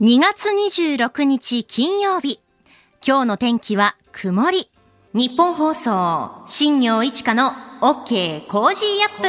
2月26日金曜日。今日の天気は曇り。ニッポン放送、新行市佳の OK Cozy up。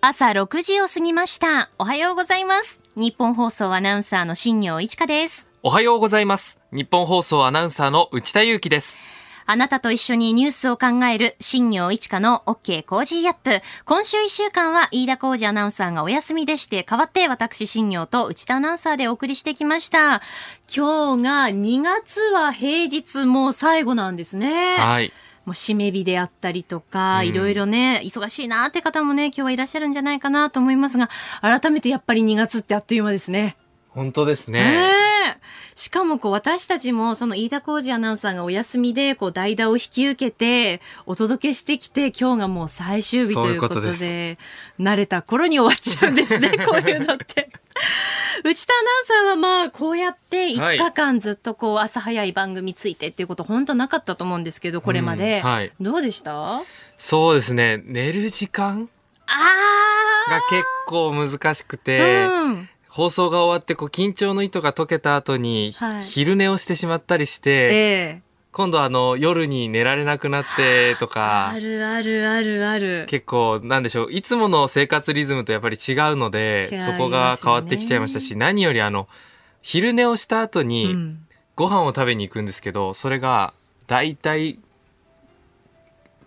朝6時を過ぎました。おはようございます。ニッポン放送アナウンサーの新行市佳です。おはようございます。ニッポン放送アナウンサーの内田雄基です。あなたと一緒にニュースを考える新業一華の OK コージーアップ。今週一週間は飯田浩司アナウンサーがお休みでして、代わって私新行と内田アナウンサーでお送りしてきました。今日が2月は平日もう最後なんですね。はい。もう締め日であったりとか、うんいろいろね、忙しいなって方もね、今日はいらっしゃるんじゃないかなと思いますが、改めてやっぱり2月ってあっという間ですね。本当ですねね。えしかもこう私たちもその飯田浩二アナウンサーがお休みでこう代打を引き受けてお届けしてきて今日がもう最終日ということで慣れた頃に終わっちゃうんですね こういうのって。内田アナウンサーはまあこうやって5日間ずっとこう朝早い番組ついてっていうこと本当なかったと思うんですけどこれまで、うんはい。どうでした？あそうですね。寝る時間あが結構難しくーて、うん放送が終わってこう緊張の糸が解けた後に、はい昼寝をしてしまったりして、ええ今度あの夜に寝られなくなってとかあ、るあるあるある。結構なんでしょう、いつもの生活リズムとやっぱり違うので、ねそこが変わってきちゃいましたし、何よりあの、昼寝をした後に、うんご飯を食べに行くんですけど、それが、だいたい、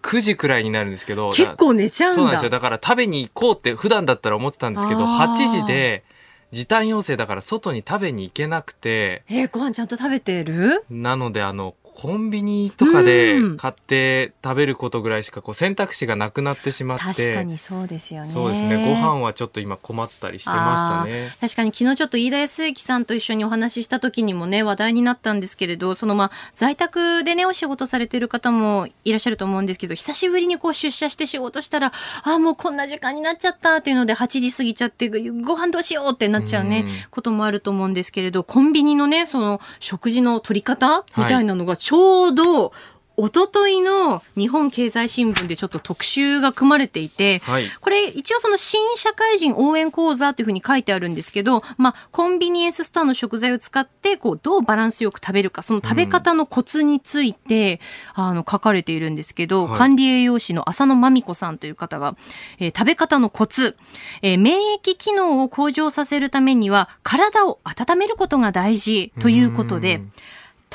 9時くらいになるんですけど、結構寝ちゃうんだ。そうなんですよ。だから食べに行こうって普段だったら思ってたんですけど、あー8時で、時短要請だから外に食べに行けなくて、えーご飯ちゃんと食べてる？なのであの、コンビニとかでうん買って食べることぐらいしかこう選択肢がなくなってしまって、確かにそうですよね。そうですね。ご飯はちょっと今困ったりしてましたね。確かに昨日ちょっと飯田康之さんと一緒にお話しした時にもね、話題になったんですけれど、そのまあ、在宅でね、お仕事されてる方もいらっしゃると思うんですけど、久しぶりにこう出社して仕事したら、ああ、もうこんな時間になっちゃったっていうので、8時過ぎちゃって、ご飯どうしようってなっちゃうね、うんこともあると思うんですけれど、コンビニのね、その食事の取り方みたいなのがちょうど、一昨日の日本経済新聞でちょっと特集が組まれていて、はい。これ一応その新社会人応援講座というふうに書いてあるんですけど、まあコンビニエンスストアの食材を使ってこうどうバランスよく食べるか、その食べ方のコツについて、あの書かれているんですけど、はい管理栄養士の浅野真美子さんという方が、えー食べ方のコツ、えー免疫機能を向上させるためには体を温めることが大事ということでうん、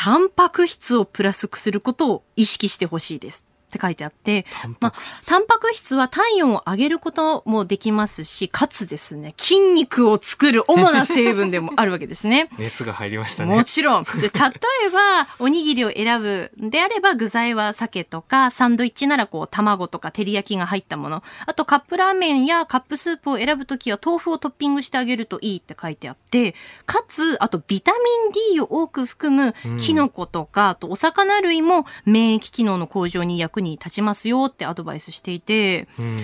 タンパク質をプラスすることを意識してほしいです。って書いてあって、まあタンパク質は体温を上げることもできますし、かつですね、筋肉を作る主な成分でもあるわけですね。熱が入りましたね。もちろん。で、例えば、おにぎりを選ぶんであれば、具材は鮭とか、サンドイッチならこう、卵とか照り焼きが入ったもの。あと、カップラーメンやカップスープを選ぶときは、豆腐をトッピングしてあげるといいって書いてあって、かつ、あと、ビタミン D を多く含むうん、キノコとか、あと、お魚類も免疫機能の向上に役に立ちますよってアドバイスしていて、うん。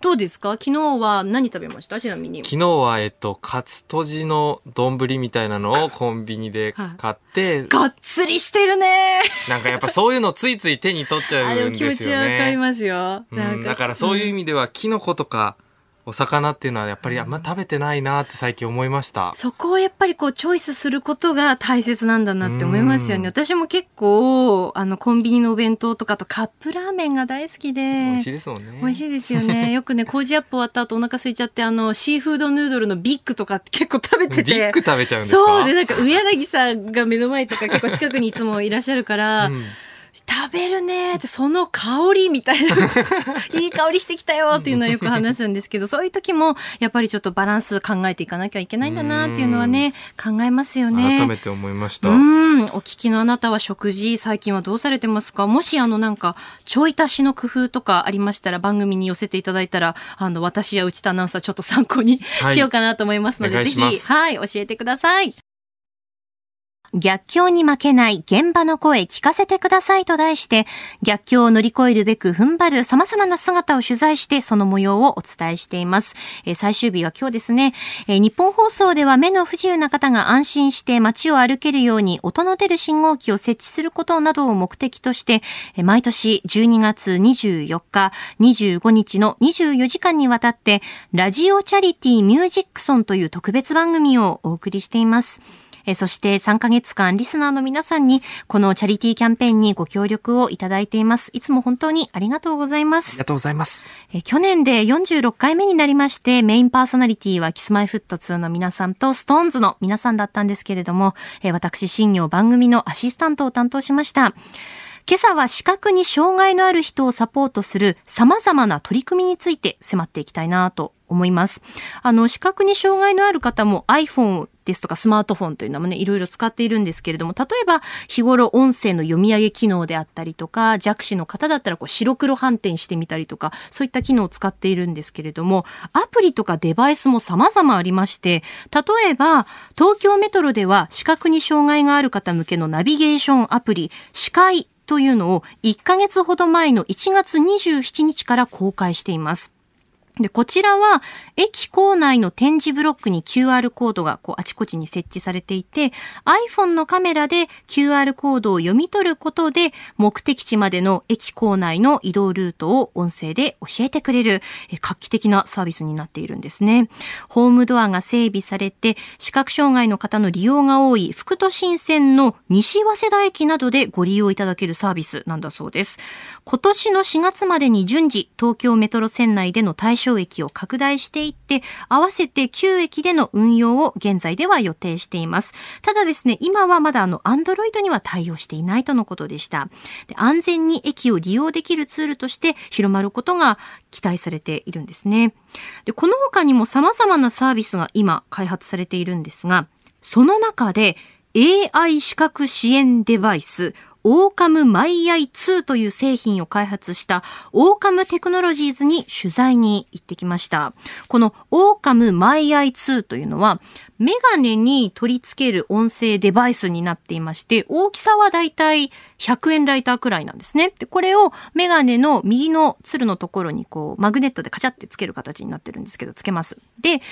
どうですか？昨日は何食べました？ちなみに。昨日は、えっと、カツとじの丼みたいなのをコンビニで買って、がっつりしてるねなんかやっぱそういうのついつい手に取っちゃあ、でうんですよね。も気持ちはわかりますよ。うん、だからそういう意ん味では、キノコとかお魚っていうのはやっぱりあんま食べてないなって最近思いました。そこをやっぱりこうチョイスすることが大切なんだなって思いますよね。うん私も結構、あの、コンビニのお弁当とかとカップラーメンが大好きで。美味しいですもんね。美味しいですよね。よくね、工事アップ終わった後お腹空いちゃって、あの、シーフードヌードルのビッグとかって結構食べてて。ビッグ食べちゃうんですか？そうで、なんか、上柳さんが目の前とか結構近くにいつもいらっしゃるから、うん食べるねって、その香りみたいな、いい香りしてきたよっていうのはよく話すんですけど、そういう時も、やっぱりちょっとバランス考えていかなきゃいけないんだなっていうのはね、考えますよね。改めて思いました。うん、お聞きのあなたは食事、最近はどうされてますか？もしあのなんか、ちょい足しの工夫とかありましたら番組に寄せていただいたら、あの、私や内田アナウンサーちょっと参考にはいしようかなと思いますので、ぜひ、はい、教えてください。逆境に負けない現場の声聞かせてくださいと題して、逆境を乗り越えるべく踏ん張る様々な姿を取材してその模様をお伝えしています。えー、最終日は今日ですね、えー、日本放送では目の不自由な方が安心して街を歩けるように音の出る信号機を設置することなどを目的として、えー、毎年12月24日、25日の24時間にわたって、ラジオチャリティミュージックソンという特別番組をお送りしています。えそして3ヶ月間リスナーの皆さんにこのチャリティーキャンペーンにご協力をいただいています。いつも本当にありがとうございます。ありがとうございます。え去年で46回目になりましてメインパーソナリティはキスマイフット2の皆さんとストーンズの皆さんだったんですけれども、え私、新業番組のアシスタントを担当しました。今朝は視覚に障害のある人をサポートする様々な取り組みについて迫っていきたいなと思います。あの、視覚に障害のある方も iPhone ですとかスマートフォンというのもね、いろいろ使っているんですけれども、例えば日頃音声の読み上げ機能であったりとか、弱視の方だったらこう白黒反転してみたりとか、そういった機能を使っているんですけれども、アプリとかデバイスも様々ありまして、例えば東京メトロでは視覚に障害がある方向けのナビゲーションアプリ、視界というのを1ヶ月ほど前の1月27日から公開しています。で、こちらは、駅構内の展示ブロックに QR コードがこうあちこちに設置されていて、iPhone のカメラで QR コードを読み取ることで、目的地までの駅構内の移動ルートを音声で教えてくれる、え画期的なサービスになっているんですね。ホームドアが整備されて、視覚障害の方の利用が多い副都心線の西早稲田駅などでご利用いただけるサービスなんだそうです。今年の4月までに順次、東京メトロ線内での対象駅を拡大していって、合わせて9駅での運用を現在では予定しています。ただですね、今はまだあの、アンドロイドには対応していないとのことでした。で安全に駅を利用できるツールとして広まることが期待されているんですね。で、この他にも様々なサービスが今開発されているんですが、その中で AI 視覚支援デバイス、オーカムマイアイ2という製品を開発したオーカムテクノロジーズに取材に行ってきました。このオーカムマイアイ2というのはメガネに取り付ける音声デバイスになっていまして、大きさはだいたい100円ライターくらいなんですね。で、これをメガネの右のつるのところにこう、マグネットでカチャってつける形になってるんですけど、つけます。で、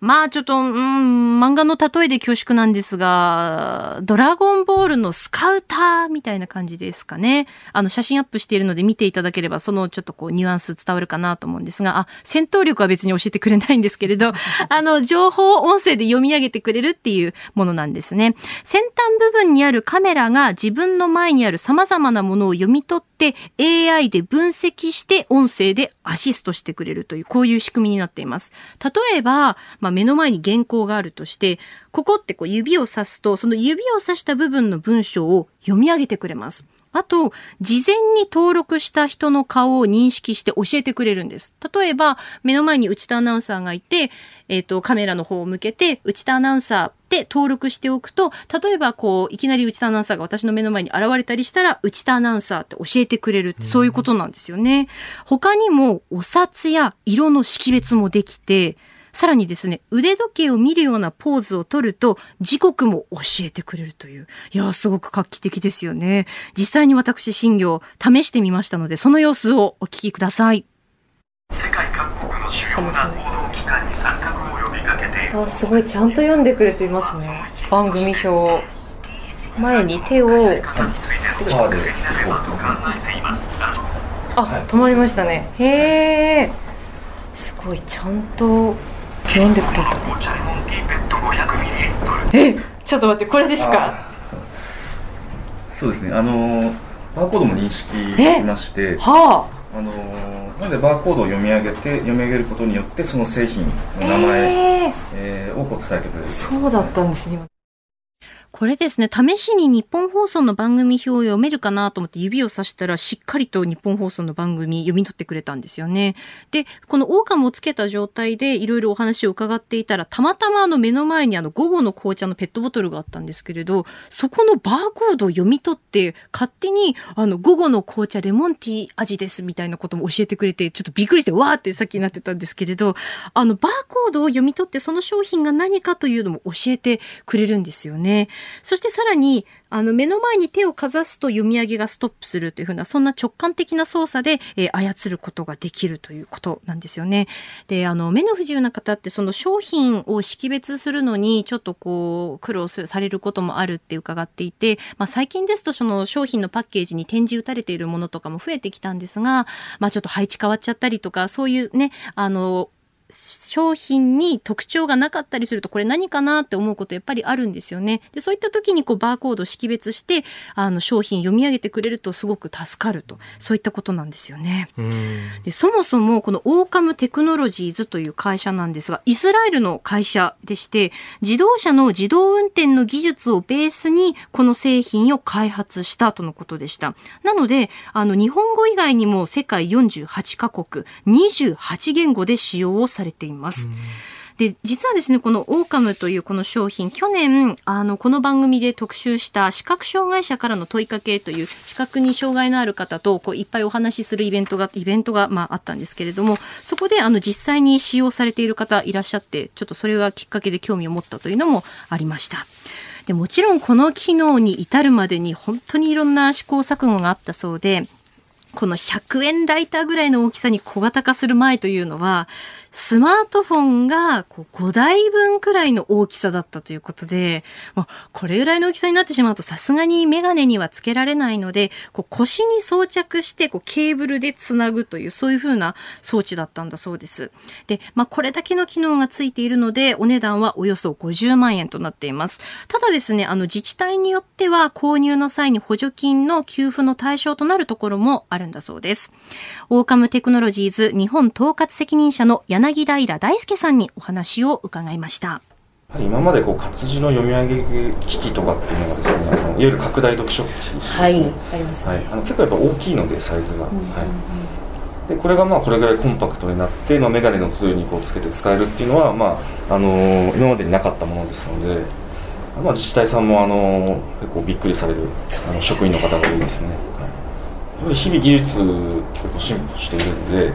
まあちょっと、うん、漫画の例えで恐縮なんですが、ドラゴンボールのスカウターみたいな感じですかね。あの、写真アップしているので見ていただければ、そのちょっとこう、ニュアンス伝わるかなと思うんですが、あ、戦闘力は別に教えてくれないんですけれど、あの、情報を音声で読み上げてくれるっていうものなんですね。先端部分にあるカメラが自分の前にある様々なものを読み取って AI で分析して音声でアシストしてくれるというこういう仕組みになっています。例えば、まあ、目の前に原稿があるとして、ここってこう指をさすと、その指をさした部分の文章を読み上げてくれます。あと、事前に登録した人の顔を認識して教えてくれるんです。例えば、目の前に内田アナウンサーがいて、えっ、ー、と、カメラの方を向けて、内田アナウンサーで登録しておくと、例えばこう、いきなり内田アナウンサーが私の目の前に現れたりしたら、内田アナウンサーって教えてくれるって、そういうことなんですよね。他にも、お札や色の識別もできて、さらにですね、腕時計を見るようなポーズを取ると、時刻も教えてくれるという。いやすごく画期的ですよね。実際に私、新業、試してみましたので、その様子をお聞きください。世界各国の主要な報道機関に参画を呼びかけてあすごいちゃんと読んでくれていますね。番組表。前に手を、はい、あ止まりましたね。へえすごいちゃんと読んでくれた。えちょっと待ってこれですか？そうですね。あのバーコードも認識しましてはあ。あのなのでバーコードを読み上げて読み上げることによってその製品の名前、えー、えー、を伝えてくれるそうだったんですねこれですね、試しに日本放送の番組表を読めるかなと思って指をさしたらしっかりと日本放送の番組読み取ってくれたんですよね。で、このオーカムをつけた状態でいろいろお話を伺っていたら、たまたまあの目の前にあの午後の紅茶のペットボトルがあったんですけれど、そこのバーコードを読み取って勝手にあの午後の紅茶レモンティー味ですみたいなことも教えてくれて、ちょっとびっくりしてわーってさっきなってたんですけれど、あのバーコードを読み取ってその商品が何かというのも教えてくれるんですよね。そしてさらに、あの、目の前に手をかざすと読み上げがストップするというふうな、そんな直感的な操作で、えー、操ることができるということなんですよね。で、あの、目の不自由な方って、その商品を識別するのに、ちょっとこう、苦労されることもあるって伺っていて、まあ、最近ですと、その商品のパッケージに展示打たれているものとかも増えてきたんですが、まあ、ちょっと配置変わっちゃったりとか、そういうね、あの、商品に特徴がなかったりするとこれ何かなって思うことやっぱりあるんですよね。でそういった時にこうバーコードを識別してあの商品読み上げてくれるとすごく助かるとそういったことなんですよね。でそもそもこのオーカムテクノロジーズという会社なんですがイスラエルの会社でして自動車の自動運転の技術をベースにこの製品を開発したとのことでした。なのであの日本語以外にも世界48カ国28言語で使用をされています。で、実はですね、このオーカムというこの商品、去年、あの、この番組で特集した視覚障害者からの問いかけという視覚に障害のある方とこういっぱいお話しするイベントが、イベントが、まあ、あったんですけれども、そこであの、実際に使用されている方いらっしゃって、ちょっとそれがきっかけで興味を持ったというのもありました。でもちろんこの機能に至るまでに本当にいろんな試行錯誤があったそうで、この100円ライターぐらいの大きさに小型化する前というのは、スマートフォンがこう5台分くらいの大きさだったということで、もうこれぐらいの大きさになってしまうとさすがにメガネにはつけられないので、こう腰に装着してこうケーブルでつなぐというそういう風な装置だったんだそうです。で、まあこれだけの機能がついているので、お値段はおよそ50万円となっています。ただですね、あの自治体によっては購入の際に補助金の給付の対象となるところもあるんだそうです。オーカムテクノロジーズ日本統括責任者の柳柳平大輔さんにお話を伺いました。今までこう活字の読み上げ機器とかっていうのがですねあのいわゆる拡大読書機ですね、はい、あります、ね、はい、あの結構やっぱ大きいのでサイズが、うん、はい。でこれがまあこれぐらいコンパクトになって、まあ、メガネの通にこうつけて使えるっていうのは、まああのー、今までになかったものですので、まあ、自治体さんも、あのー、結構びっくりされるあの職員の方が多いですね、はい、日々技術結構進歩しているんで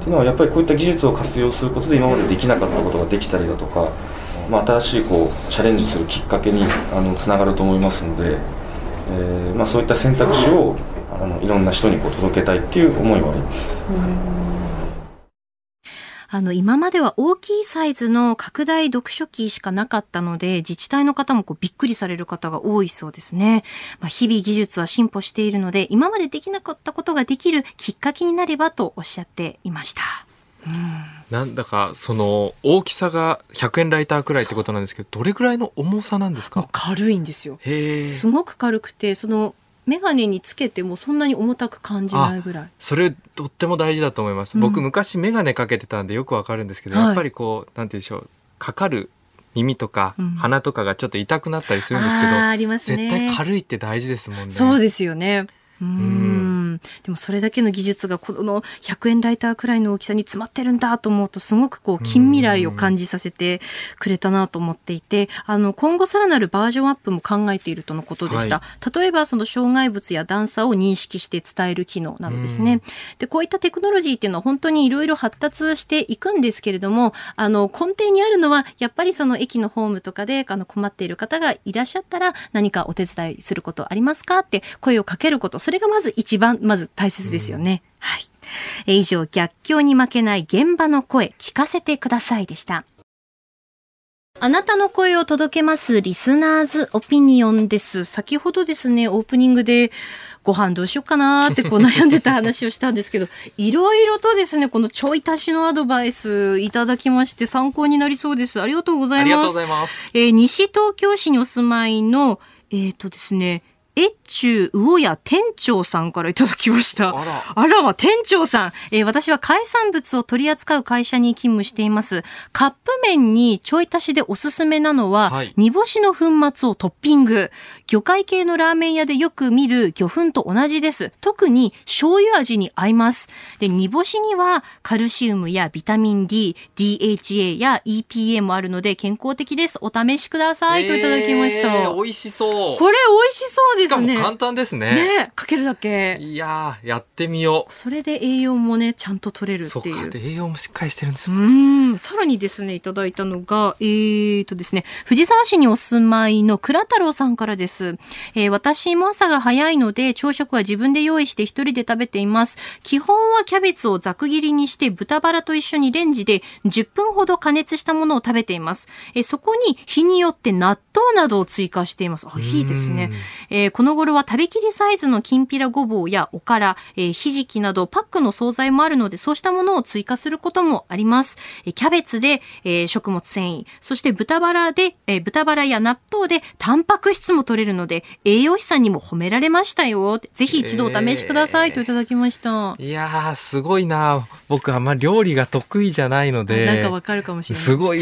っていうのはやっぱりこういった技術を活用することで今までできなかったことができたりだとか、まあ、新しいこうチャレンジするきっかけにあのつながると思いますので、えーまあ、そういった選択肢をあのいろんな人にこう届けたいっていう思いはあります。あの、今までは大きいサイズの拡大読書機しかなかったので、自治体の方もこうびっくりされる方が多いそうですね。まあ、日々技術は進歩しているので、今までできなかったことができるきっかけになればとおっしゃっていました。うん、なんだかその大きさが100円ライターくらいってことなんですけどどれぐらいの重さなんですか？軽いんですよすごく軽くてその眼鏡につけてもそんなに重たく感じないぐらい。それとっても大事だと思います、うん、僕昔眼鏡かけてたんでよくわかるんですけど、はい、やっぱりこうなんて言うんでしょうかかる耳とか鼻とかがちょっと痛くなったりするんですけど、ありますね、絶対軽いって大事ですもんね。そうですよね。うんでもそれだけの技術がこの100円ライターくらいの大きさに詰まってるんだと思うとすごくこう近未来を感じさせてくれたなと思っていてあの今後さらなるバージョンアップも考えているとのことでした、はい、例えばその障害物や段差を認識して伝える機能などですね。でこういったテクノロジーっていうのは本当にいろいろ発達していくんですけれどもあの根底にあるのはやっぱりその駅のホームとかであの困っている方がいらっしゃったら何かお手伝いすることありますか？って声をかけること。それがまず一番、まず大切ですよね。うん、はい。え以上、逆境に負けない現場の声、聞かせてくださいでした。あなたの声を届けますリスナーズオピニオンです。先ほどですね、オープニングでご飯どうしようかなってこう悩んでた話をしたんですけど、いろいろとですね、このちょい足しのアドバイスいただきまして参考になりそうです。ありがとうございます。ありがとうございます。えー、西東京市にお住まいの、えっ、ー、とですね、越中魚屋店長さんからいただきました。あら。あらま、店長さん。えー、私は海産物を取り扱う会社に勤務しています。カップ麺にちょい足しでおすすめなのは、はい、煮干しの粉末をトッピング。魚介系のラーメン屋でよく見る魚粉と同じです。特に醤油味に合います。で、煮干しにはカルシウムやビタミン D、DHA や EPA もあるので健康的です。お試しください。といただきました。美味しそう。これ美味しそうですね。簡単ですね。ねかけるだけ。いややってみよう。それで栄養もね、ちゃんと取れるっていう。そう栄養もしっかりしてるんですうん。さらにですね、いただいたのが、えーとですね、藤沢市にお住まいの倉太郎さんからです。えー、私も朝が早いので、朝食は自分で用意して一人で食べています。基本はキャベツをざく切りにして豚バラと一緒にレンジで10分ほど加熱したものを食べています。えー、そこに日によって納豆などを追加しています。あ、いいですね。えー、この頃は食べきりサイズのきんぴらごぼうやおから、えー、ひじきなどパックの惣菜もあるので、そうしたものを追加することもあります。えー、キャベツで、えー、食物繊維、そして豚バラで、えー、豚バラや納豆でタンパク質も取れるので、栄養士さんにも褒められましたよ。ぜひ一度お試しくださいといただきました。いやー、すごいな。僕あんま料理が得意じゃないので。なんかわかるかもしれない。すごい、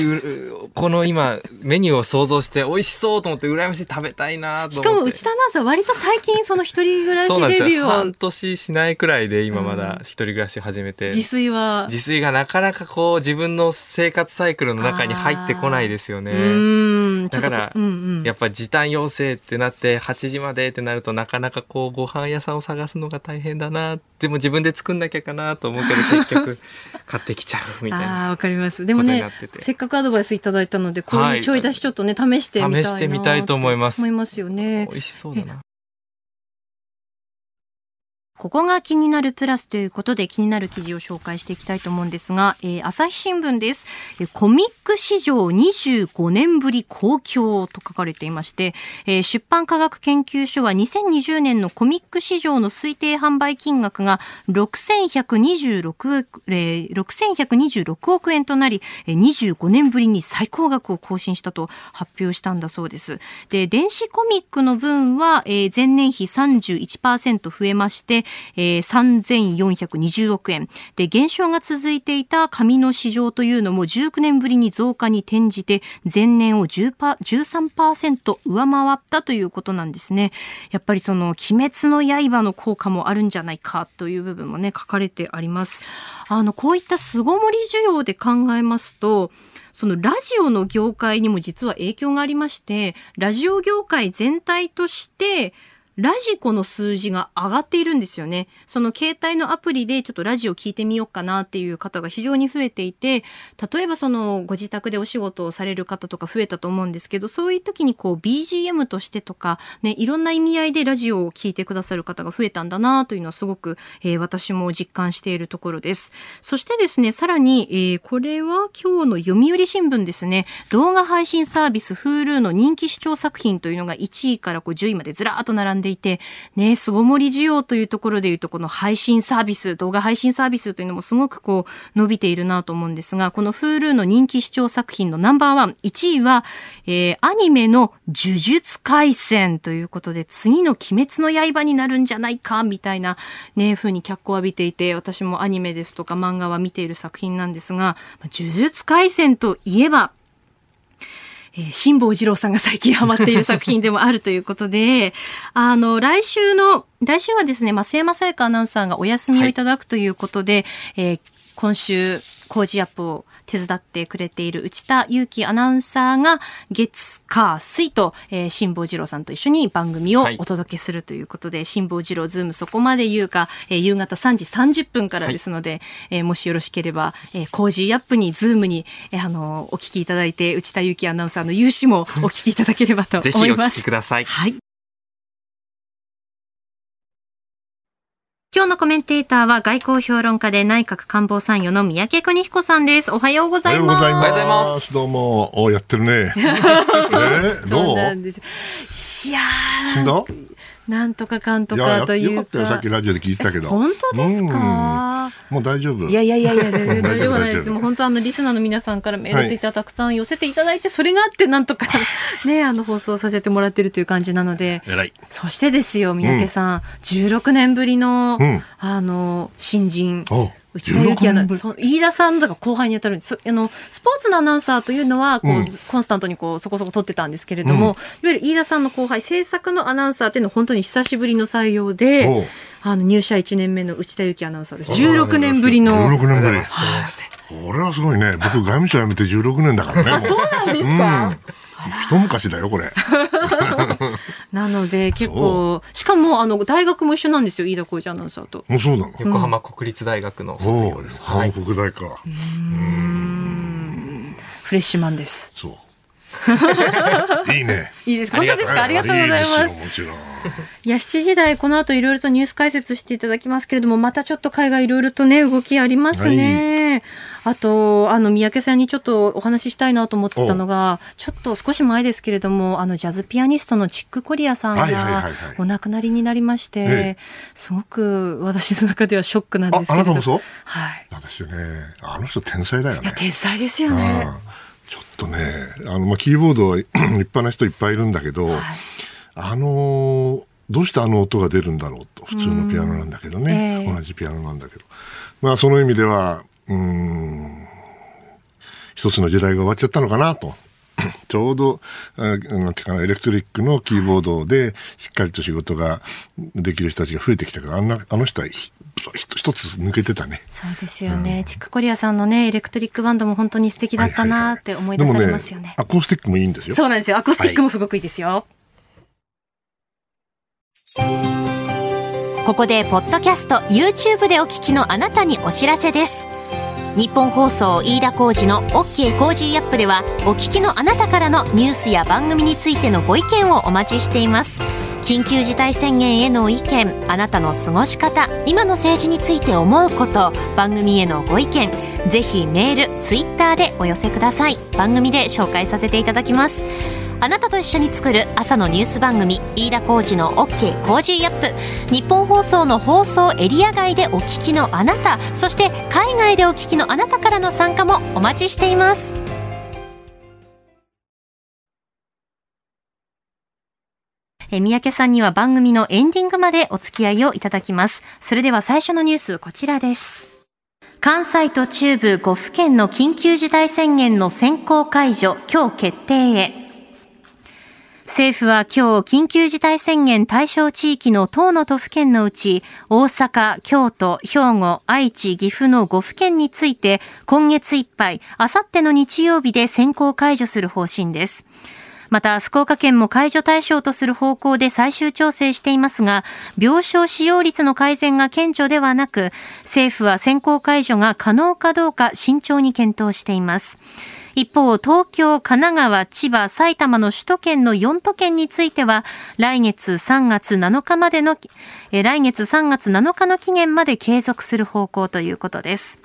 この今、メニューを想像して美味しそうと思って羨ましい食べたいなとしかも内田アナウンサー割と最近その一人暮らしデビューを。半年しないくらいで今まだ一人暮らし始めて。自炊は自炊がなかなかこう自分の生活サイクルの中に入ってこないですよね。だから、うんうん、やっぱり時短要請ってなって8時までってなるとなかなかこうご飯屋さんを探すのが大変だな。でも自分で作んなきゃかなと思うけど結局 買ってきちゃうみたいな。あわかります。でもね、せっかくアドバイスいただいたので、こういうちょい出しちょっとね、試してみたいな。試してみたいと思います。思いますよね。美味しそうだな。ここが気になるプラスということで気になる記事を紹介していきたいと思うんですが、えー、朝日新聞です、えー、コミック市場25年ぶり公共と書かれていまして、えー、出版科学研究所は2020年のコミック市場の推定販売金額が6126億,、えー、6126億円となり、25年ぶりに最高額を更新したと発表したんだそうです。で、電子コミックの分は、えー、前年比31%増えまして、えー、3420億円。で、減少が続いていた紙の市場というのも19年ぶりに増加に転じて、前年を10パ13%上回ったということなんですね。やっぱりその、鬼滅の刃の効果もあるんじゃないかという部分もね、書かれてあります。あの、こういった巣ごもり需要で考えますと、そのラジオの業界にも実は影響がありまして、ラジオ業界全体として、ラジコの数字が上がっているんですよね。その携帯のアプリでちょっとラジオ聞いてみようかなっていう方が非常に増えていて、例えばそのご自宅でお仕事をされる方とか増えたと思うんですけど、そういう時にこう BGM としてとか、ね、いろんな意味合いでラジオを聞いてくださる方が増えたんだなというのはすごく、えー、私も実感しているところです。そしてですね、さらに、えー、これは今日の読売新聞ですね、動画配信サービス Hulu の人気視聴作品というのが1位からこう10位までずらーっと並んでいて、ね、巣ごもり需要というところで言うと、この配信サービス、動画配信サービスというのもすごくこう、伸びているなと思うんですが、この Hulu の人気視聴作品のナンバーワン、1位は、えー、アニメの呪術廻戦ということで、次の鬼滅の刃になるんじゃないか、みたいな、ね、風に脚光を浴びていて、私もアニメですとか漫画は見ている作品なんですが、呪術廻戦といえば、えー、辛坊治郎さんが最近ハマっている作品でもあるということで、あの、来週の、来週はですね、増山さやかアナウンサーがお休みをいただくということで、はい、えー、今週、 Cozy up を手伝ってくれている内田雄基アナウンサーが月、火、水と、えー、辛坊治郎さんと一緒に番組をお届けするということで、はい、辛坊治郎ズームそこまで言うか、えー、夕方3時30分からですので、はい、えー、もしよろしければ、えー、 Cozy up にズームに、えー、あの、お聞きいただいて、内田雄基アナウンサーの勇姿もお聞きいただければと思います。ぜひお聞きください。はい。今日のコメンテーターは外交評論家で内閣官房参与の宮家邦彦さんです。おはようございます。おはようございます。どうも、おやってるね。え ー、どう？いや死んだ？なんとかかんとかというよかったよ、さっきラジオで聞いてたけど。本当ですか、もう大丈夫。いやいやいやいや、全然大丈夫ないです。もう本当あの、リスナーの皆さんからメールツイッターたくさん寄せていただいて、それがあってなんとか ね、あの、放送させてもらってるという感じなので。偉い。そしてですよ、三宅さん。うん、16年ぶりの、うん、あの、新人。内田有紀アナ飯田さんとか後輩に当たるんです。あのスポーツのアナウンサーというのはこう、うん、コンスタントにこうそこそこ取ってたんですけれども、うん、いわゆる飯田さんの後輩制作のアナウンサーというのは本当に久しぶりの採用であの入社1年目の内田有紀アナウンサーです。16年ぶりの16年ぶりこれはすごいね。僕外務省辞めて16年だからねそうなんですか、一昔だよこれ なので結構しかもあの大学も一緒なんですよ飯田浩二アナウンサーと。もうそうなの？横浜国立大学の卒業です。横浜国大か。うんフレッシュマンです。そう。いいね。いいです本当ですか？ありがとうございます。いや、7時台、この後いろいろとニュース解説していただきますけれども、またちょっと海外いろいろとね、動きありますね。はい、あと、あの、三宅さんにちょっとお話ししたいなと思ってたのが、ちょっと少し前ですけれども、あの、ジャズピアニストのチック・コリアさんがお亡くなりになりまして、すごく私の中ではショックなんですけど。あ、あなたもそう？はい。私ね、あの人天才だよね。いや、天才ですよね。ちょっとね、あの、まあ、キーボードは 立派な人いっぱいいるんだけど、はい、あのどうしてあの音が出るんだろうと、普通のピアノなんだけどね、えー、同じピアノなんだけど。まあ、その意味では、うん、一つの時代が終わっちゃったのかなと。ちょうど、なんていうかな、エレクトリックのキーボードでしっかりと仕事ができる人たちが増えてきたから、あんな、あの人は一つ抜けてたね。そうですよね。うん、チックコリアさんのね、エレクトリックバンドも本当に素敵だったなって思い出されますよね。はいはいはい、ねアコースティックもいいんですよ。そうなんですよ。アコースティックもすごくいいですよ。はい、ここで、ポッドキャスト、YouTube でお聞きのあなたにお知らせです。日本放送飯田浩二の OK コージーアップではお聞きのあなたからのニュースや番組についてのご意見をお待ちしています。緊急事態宣言への意見あなたの過ごし方今の政治について思うこと番組へのご意見ぜひメールツイッターでお寄せください。番組で紹介させていただきます。あなたと一緒に作る朝のニュース番組飯田浩二の OK コージーアップ日本放送の放送エリア外でお聞きのあなたそして海外でお聞きのあなたからの参加もお待ちしていますえ三宅さんには番組のエンディングまでお付き合いをいただきます。それでは最初のニュースこちらです。関西と中部5府県の緊急事態宣言の先行解除、今日決定へ。政府は今日緊急事態宣言対象地域の10の都府県のうち大阪、京都、兵庫、愛知、岐阜の5府県について今月いっぱい、あさっての日曜日で先行解除する方針です。また、福岡県も解除対象とする方向で最終調整していますが、病床使用率の改善が顕著ではなく、政府は先行解除が可能かどうか慎重に検討しています。一方、東京、神奈川、千葉、埼玉の首都圏の4都県については、来月3月7日までの、え来月3月7日の期限まで継続する方向ということです。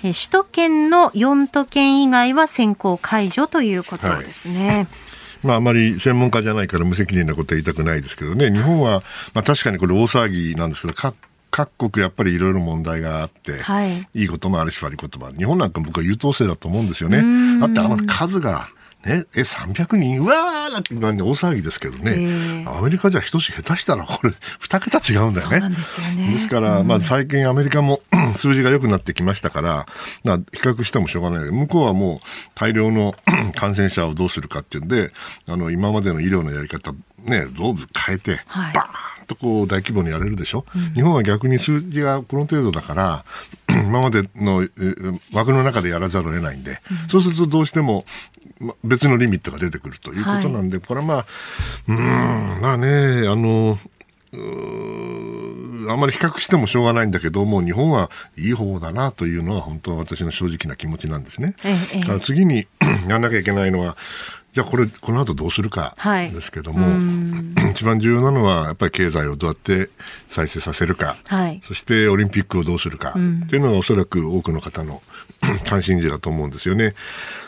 首都圏の4都県以外は先行解除ということですね。はいまあ、あまり専門家じゃないから無責任なことは言いたくないですけどね、日本は、まあ、確かにこれ大騒ぎなんですけど、各国やっぱりいろいろ問題があって、はい、いいこともあるし悪いこともある。日本なんか僕は優等生だと思うんですよね。だってあの数が、ね、え、300人うわーなんて、大騒ぎですけどね、アメリカじゃ一つ下手したらこれ、二桁違うんだよね。ですよね。ですから、まあ最近アメリカも 数字が良くなってきましたから、比較してもしょうがない。向こうはもう大量の 感染者をどうするかっていうんで、あの、今までの医療のやり方、ね、どうぞ変えて、はい、バーンとこう大規模にやれるでしょ、うん、日本は逆に数字がこの程度だから、今までの枠の中でやらざるを得ないんで、うん、そうするとどうしても別のリミットが出てくるということなんで、はい、これはまあ、うん、まあね、あの、あんまり比較してもしょうがないんだけども日本はいい方だなというのは本当私の正直な気持ちなんですね。ええ、から次に やらなきゃいけないのはじゃあこれこの後どうするかですけども、はい、一番重要なのはやっぱり経済をどうやって再生させるか、はい、そしてオリンピックをどうするか、というのがおそらく多くの方の 関心事だと思うんですよね。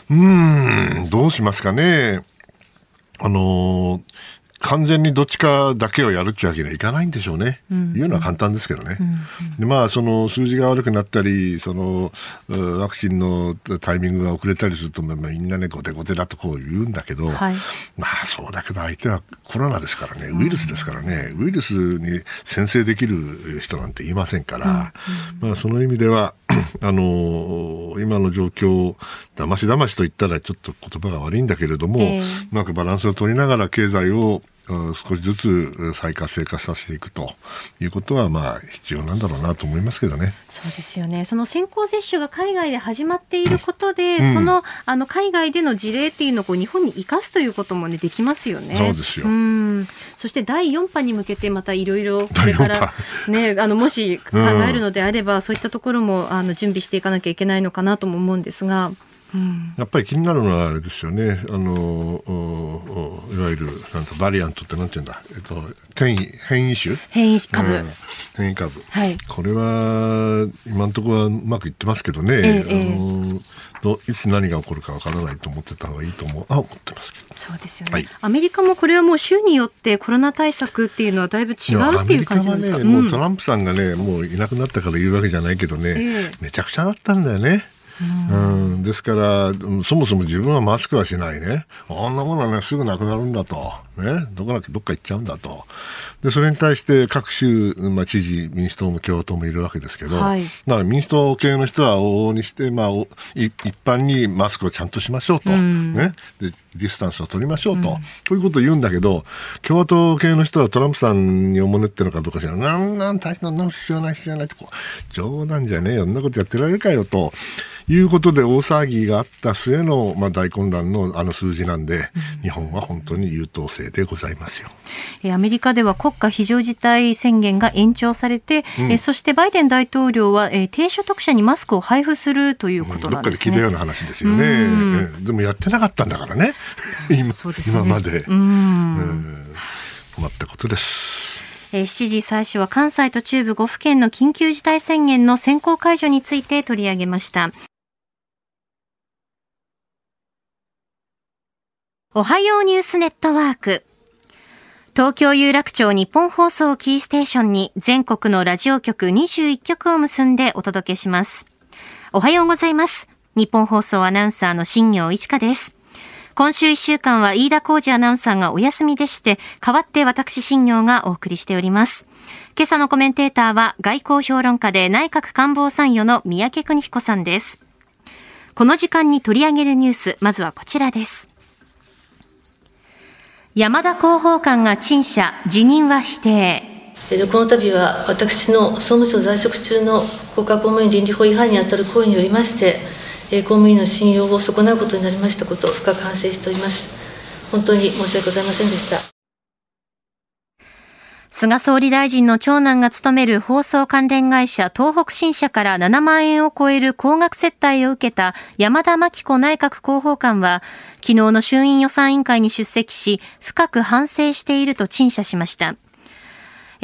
うん、どうしますかね。あのー、完全にどっちかだけをやるっていうわけにはいかないんでしょうね。うん、いうのは簡単ですけどね。うん。でまあ、その数字が悪くなったり、そのワクチンのタイミングが遅れたりすると、まあ、みんなね、後手後手だとこう言うんだけど、はい、まあそうだけど相手はコロナですからね、ウイルスですからね、ウイルスに先制できる人なんていませんから、まあその意味では、あの今の状況、だましだましと言ったらちょっと言葉が悪いんだけれども、えー、うまくバランスを取りながら経済を少しずつ再活性化させていくということはまあ必要なんだろうなと思いますけどね。そうですよね。その先行接種が海外で始まっていることで、うん、そのあの海外での事例っていうのをこう日本に生かすということもねできますよね。そうですよ。そして第4波に向けてまたいろいろこれからねあのもし考えるのであれば、うん、そういったところもあの準備していかなきゃいけないのかなとも思うんですが。やっぱり気になるのはあれですよね、あのいわゆるなんバリアントってなんていうんだ、えっと、変異変異種？変異株、うん、変異株、はい、これは今のところはうまくいってますけどね、ええ、あのどいつ何が起こるかわからないと思ってた方がいいと思う。あ思ってますけど。そうですよね、はい、アメリカもこれはもう州によってコロナ対策っていうのはだいぶ違うっていう感じなんですか、ね、もうトランプさんがねもういなくなったから言うわけじゃないけどね、えめちゃくちゃだったんだよね。うん、ですから、そもそも自分はマスクはしないね。あんなものはね、すぐなくなるんだと。ね、どこだどっか行っちゃうんだと。で、それに対して各州、まあ、知事、民主党も共和党もいるわけですけど、はい、だから民主党系の人は往々にして、まあ、一般にマスクをちゃんとしましょうと。うん、ね。で、ディスタンスを取りましょうと。うん、こういうことを言うんだけど、共和党系の人はトランプさんにおもねってるのかどうか知らない。なん、なん、大したな必要ない、必要ないって、こう、冗談じゃねえよ。そんなことやってられるかよと。いうことで大騒ぎがあった末の、まあ、大混乱のあの数字なんで、うん、日本は本当に優等生でございますよ。アメリカでは国家非常事態宣言が延長されて、うん、えそしてバイデン大統領は、え低所得者にマスクを配布するということなんですね、どっかで聞いたような話ですよね。うん、でもやってなかったんだからね、今、ね、今まで。うん、困ったことです。7時最初は関西と中部5府県の緊急事態宣言の先行解除について取り上げました。おはようニュースネットワーク。東京有楽町日本放送キーステーションに全国のラジオ局21局を結んでお届けします。おはようございます。日本放送アナウンサーの新業一華です。今週1週間は飯田浩二アナウンサーがお休みでして、代わって私新業がお送りしております。今朝のコメンテーターは外交評論家で内閣官房参与の三宅邦彦さんです。この時間に取り上げるニュース、まずはこちらです。山田広報官が陳謝、辞任は否定。この度は私の総務省在職中の国家公務員倫理法違反に当たる行為によりまして、公務員の信用を損なうことになりましたことを深く反省しております。本当に申し訳ございませんでした。菅総理大臣の長男が務める放送関連会社東北新社から7万円を超える高額接待を受けた山田真紀子内閣広報官は昨日の衆院予算委員会に出席し深く反省していると陳謝しました。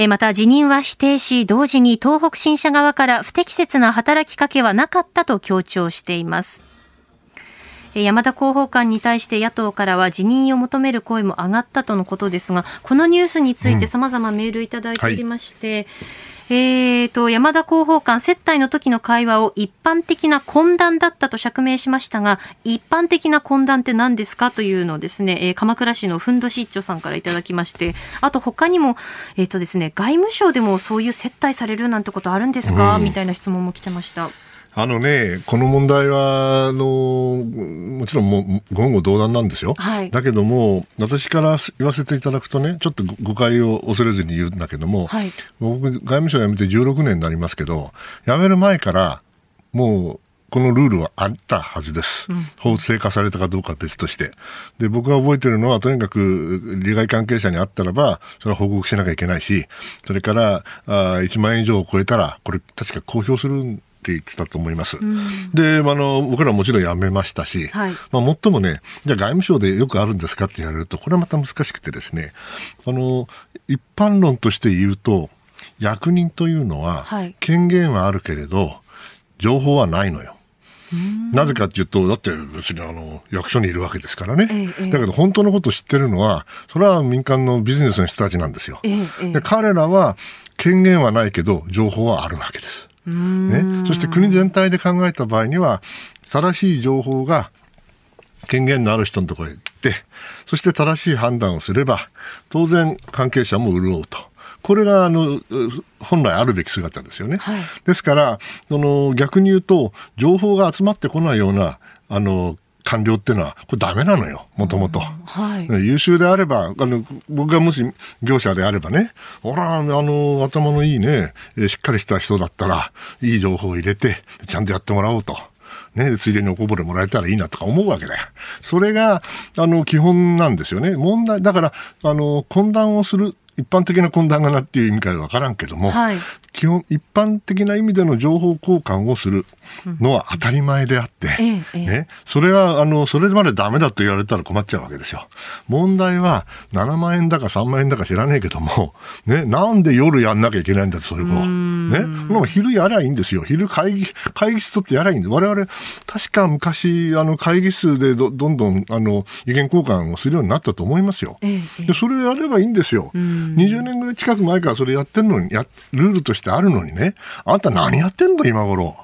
また辞任は否定し、同時に東北新社側から不適切な働きかけはなかったと強調しています。山田広報官に対して野党からは辞任を求める声も上がったとのことですが、このニュースについてさまざまメールいただいておりまして、うんはいえーと、山田広報官、接待の時の会話を一般的な懇談だったと釈明しましたが、一般的な懇談って何ですかというのをですね、えー、鎌倉市のふんどし一丁さんからいただきまして、あと他にも、えっ、ー、とですね、外務省でもそういう接待されるなんてことあるんですか、うん、みたいな質問も来てました。あのね、この問題は、あの、もちろんもう言語道断なんですよ。はい、だけども、私から言わせていただくとね、ちょっと誤解を恐れずに言うんだけども、はい、僕、外務省辞めて16年になりますけど、辞める前から、もう、このルールはあったはずです。法制化されたかどうかは別として。で、僕が覚えてるのは、とにかく利害関係者にあったらば、それは報告しなきゃいけないし、それから、あ1万円以上を超えたら、これ確か公表するって言ってたと思います。うん、で、あの、僕らもちろん辞めましたし、はい、まあ、もっともね、じゃあ外務省でよくあるんですかって言われると、これはまた難しくてですね、あの、一般論として言うと、役人というのは、権限はあるけれど、情報はないのよ。なぜかっていうと、だって別にあの役所にいるわけですからね、ええ、だけど本当のことを知ってるのは、それは民間のビジネスの人たちなんですよ。え、で彼らは権限はないけど、情報はあるわけです。ね、そして国全体で考えた場合には、正しい情報が権限のある人のところへ行って、そして正しい判断をすれば、当然関係者も潤うと。これがあの本来あるべき姿ですよね。はい、ですからその逆に言うと情報が集まってこないようなあの官僚っていうのは、これダメなのよ、もともと。はい、優秀であれば、あの、僕がもし業者であればね、ほら、あの、頭のいいね、しっかりした人だったら、いい情報を入れて、ちゃんとやってもらおうと。ね、ついでにおこぼれもらえたらいいなとか思うわけだよ。それが、あの、基本なんですよね。問題、だから、あの、懇談をする一般的な懇談がなっていう意味かわからんけども、はい、基本、一般的な意味での情報交換をするのは当たり前であって、うん、ね、それは、あの、それまでダメだと言われたら困っちゃうわけですよ。問題は、7万円だか3万円だか知らねえけども、ね、なんで夜やんなきゃいけないんだと、それを。ね、もう昼やりゃいいんですよ。昼会議、会議室取ってやりゃいいんで、我々、確か昔、あの、会議室でどどんどん、あの、意見交換をするようになったと思いますよ。ええ、でそれをやればいいんですよ。20年ぐらい近く前からそれやってるのに、や、ルールとしてあるのにね、あんた何やってんだ、今頃。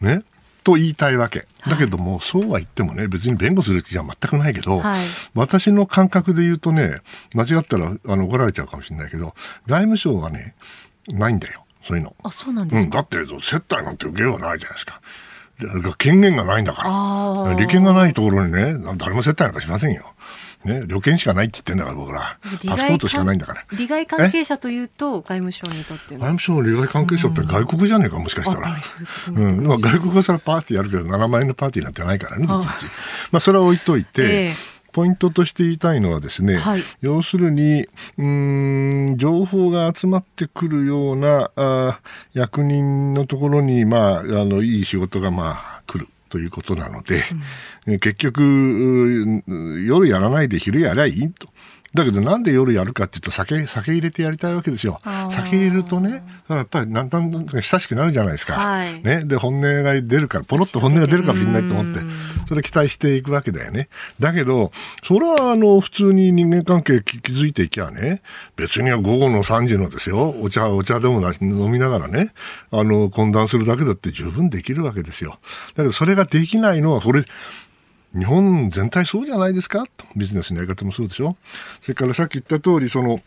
ね。と言いたいわけ。だけども、はい、そうは言ってもね、別に弁護する気は全くないけど、はい、私の感覚で言うとね、間違ったらあの怒られちゃうかもしれないけど、外務省はね、ないんだよ。そういうの。あ、そうなんですか、うん、だって、接待なんて受けようがないじゃないですか。権限がないんだから。利権がないところにね、誰も接待なんかしませんよ。ね、旅券しかないって言ってんだから僕ら。パスポートしかないんだから。利害関係者というと外務省にとって外務省の利害関係者って外国じゃねえかもしかしたら、うん、外国がそれパーティーやるけど7万円のパーティーなんてないからねまあそれは置いといて、えーポイントとして言いたいのはですね、はい、要するに、うん、情報が集まってくるようなあ役人のところに、まあ、あの、いい仕事が、まあ。ということなので、うん、結局、夜やらないで昼やりゃいいと。だけどなんで夜やるかっていうと酒、酒入れてやりたいわけですよ。酒入れるとね、やっぱりなんだんだん親しくなるじゃないですか。はい、ね。で、本音が出るから、ポロッと本音が出るかもしれないと思って、それ期待していくわけだよね。だけど、それはあの、普通に人間関係築いていきゃね、別には午後の3時のですよ、お茶、お茶でも飲みながらね、あの、懇談するだけだって十分できるわけですよ。だけど、それができないのは、これ、日本全体そうじゃないですか？ビジネスのやり方もそうでしょ？それからさっき言った通り、その、